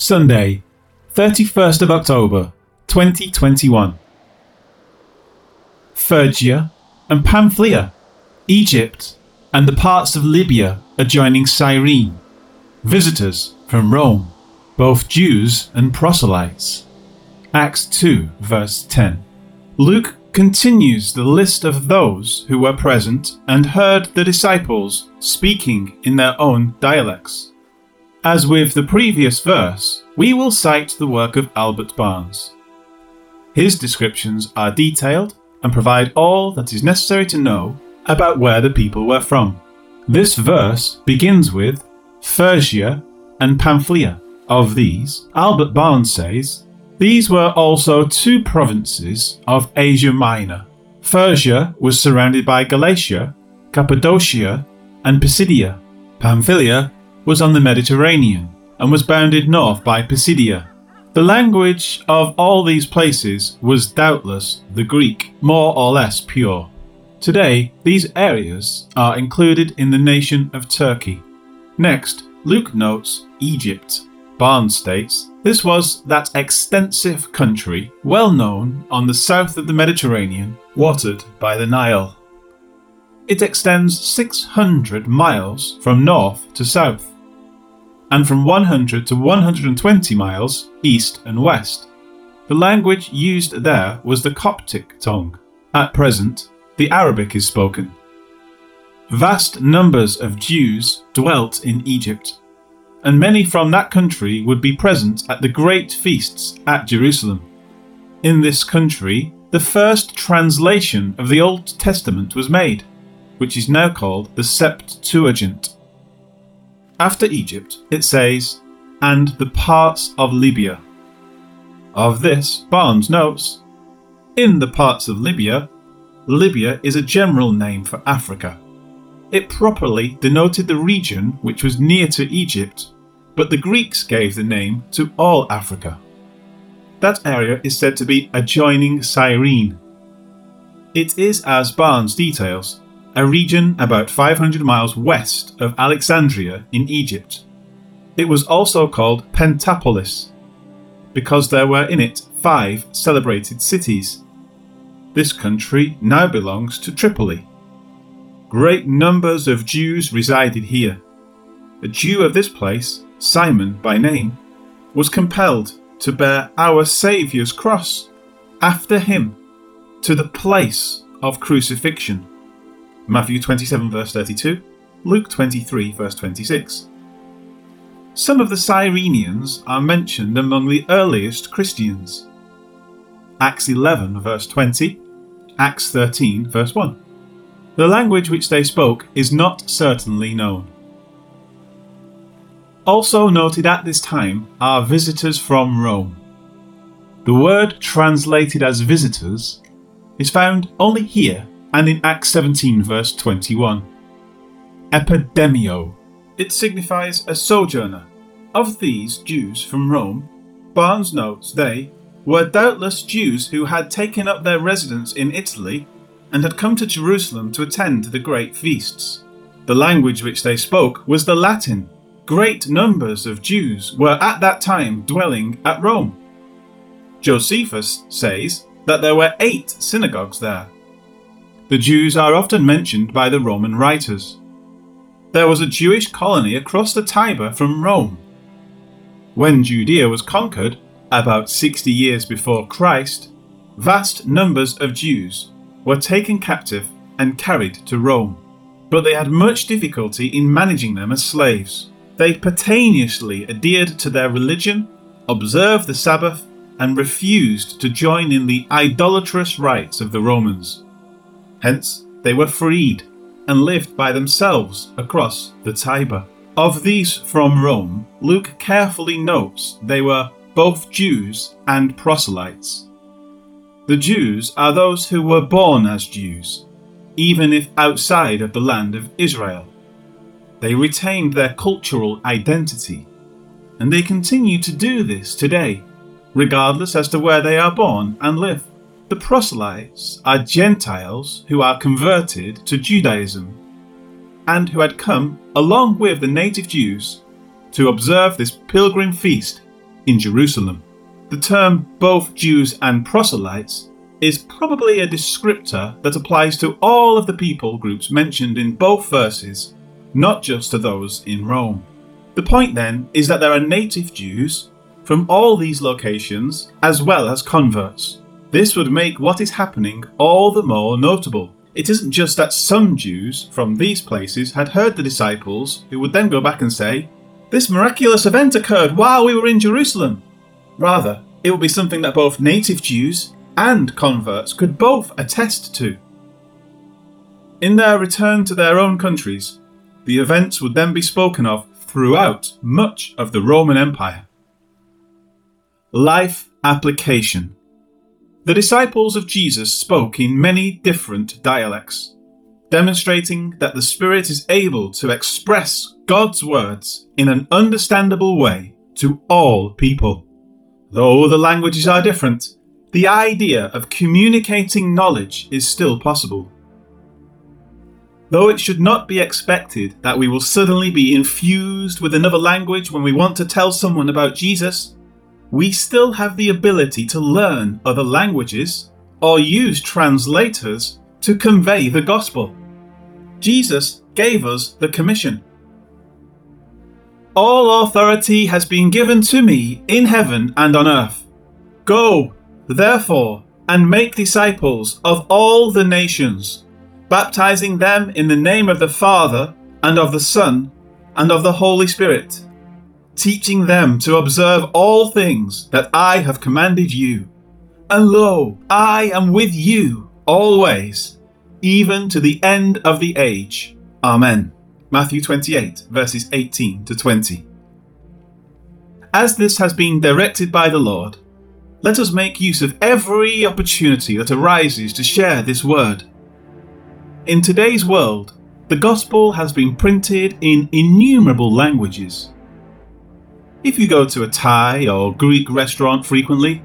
Sunday, 31st of October, 2021. Phrygia and Pamphylia, Egypt, and the parts of Libya adjoining Cyrene. Visitors from Rome, both Jews and proselytes. Acts 2, verse 10. Luke continues the list of those who were present and heard the disciples speaking in their own dialects. As with the previous verse, we will cite the work of Albert Barnes. His descriptions are detailed and provide all that is necessary to know about where the people were from. This verse begins with Phrygia and Pamphylia. Of these, Albert Barnes says, these were also two provinces of Asia Minor. Phrygia was surrounded by Galatia, Cappadocia, and Pisidia. Pamphylia was on the Mediterranean and was bounded north by Pisidia. The language of all these places was doubtless the Greek, more or less pure. Today, these areas are included in the nation of Turkey. Next, Luke notes Egypt. Barnes states this was that extensive country well known on the south of the Mediterranean, watered by the Nile. It extends 600 miles from north to south and from 100 to 120 miles east and west. The language used there was the Coptic tongue. At present, the Arabic is spoken. Vast numbers of Jews dwelt in Egypt, and many from that country would be present at the great feasts at Jerusalem. In this country, the first translation of the Old Testament was made, which is now called the Septuagint. After Egypt, it says, and the parts of Libya. Of this, Barnes notes, in the parts of Libya, Libya is a general name for Africa. It properly denoted the region which was near to Egypt, but the Greeks gave the name to all Africa. That area is said to be adjoining Cyrene. It is, as Barnes details, a region about 500 miles west of Alexandria in Egypt. It was also called Pentapolis because there were in it five celebrated cities. This country now belongs to Tripoli. Great numbers of Jews resided here. A Jew of this place, Simon by name, was compelled to bear our Saviour's cross after him to the place of crucifixion. Matthew 27, verse 32, Luke 23, verse 26. Some of the Cyrenians are mentioned among the earliest Christians. Acts 11, verse 20, Acts 13, verse 1. The language which they spoke is not certainly known. Also noted at this time are visitors from Rome. The word translated as visitors is found only here and in Acts 17, verse 21. Epidemio. It signifies a sojourner. Of these Jews from Rome, Barnes notes they were doubtless Jews who had taken up their residence in Italy and had come to Jerusalem to attend the great feasts. The language which they spoke was the Latin. Great numbers of Jews were at that time dwelling at Rome. Josephus says that there were eight synagogues there, the Jews are often mentioned by the Roman writers. There was a Jewish colony across the Tiber from Rome. When Judea was conquered, about 60 years before Christ, vast numbers of Jews were taken captive and carried to Rome. But they had much difficulty in managing them as slaves. They pertinaciously adhered to their religion, observed the Sabbath, and refused to join in the idolatrous rites of the Romans. Hence, they were freed and lived by themselves across the Tiber. Of these from Rome, Luke carefully notes they were both Jews and proselytes. The Jews are those who were born as Jews, even if outside of the land of Israel. They retained their cultural identity, and they continue to do this today, regardless as to where they are born and live. The proselytes are Gentiles who are converted to Judaism and who had come, along with the native Jews, to observe this pilgrim feast in Jerusalem. The term both Jews and proselytes is probably a descriptor that applies to all of the people groups mentioned in both verses, not just to those in Rome. The point then is that there are native Jews from all these locations as well as converts. This would make what is happening all the more notable. It isn't just that some Jews from these places had heard the disciples who would then go back and say, This miraculous event occurred while we were in Jerusalem. Rather, it would be something that both native Jews and converts could both attest to. In their return to their own countries, the events would then be spoken of throughout much of the Roman Empire. Life application The disciples of Jesus spoke in many different dialects, demonstrating that the Spirit is able to express God's words in an understandable way to all people. Though the languages are different, the idea of communicating knowledge is still possible. Though it should not be expected that we will suddenly be infused with another language when we want to tell someone about Jesus, we still have the ability to learn other languages or use translators to convey the gospel. Jesus gave us the commission. All authority has been given to me in heaven and on earth. Go Therefore, and make disciples of all the nations, baptizing them in the name of the Father, and of the Son, and of the Holy Spirit, teaching them to observe all things that I have commanded you. And lo, I am with you always, even to the end of the age. Amen. Matthew 28, verses 18 to 20. As this has been directed by the Lord, let us make use of every opportunity that arises to share this word. In today's world, the gospel has been printed in innumerable languages. If you go to a Thai or Greek restaurant frequently,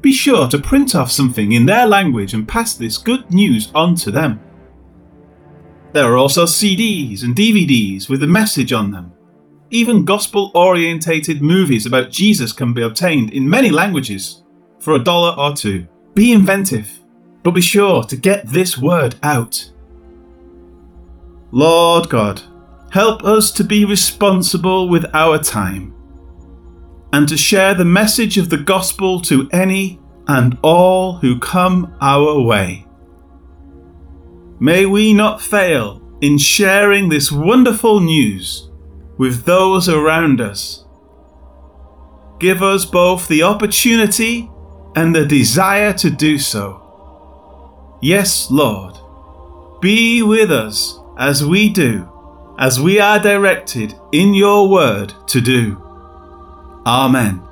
be sure to print off something in their language and pass this good news on to them. There are also CDs and DVDs with a message on them even gospel orientated movies about Jesus can be obtained in many languages for a dollar or two. Be inventive, but be sure to get this word out. Lord God, help us to be responsible with our time and to share the message of the gospel to any and all who come our way. May we not fail in sharing this wonderful news with those around us. Give us both the opportunity and the desire to do so. Yes, Lord, be with us as we do, as we are directed in your word to do. Amen.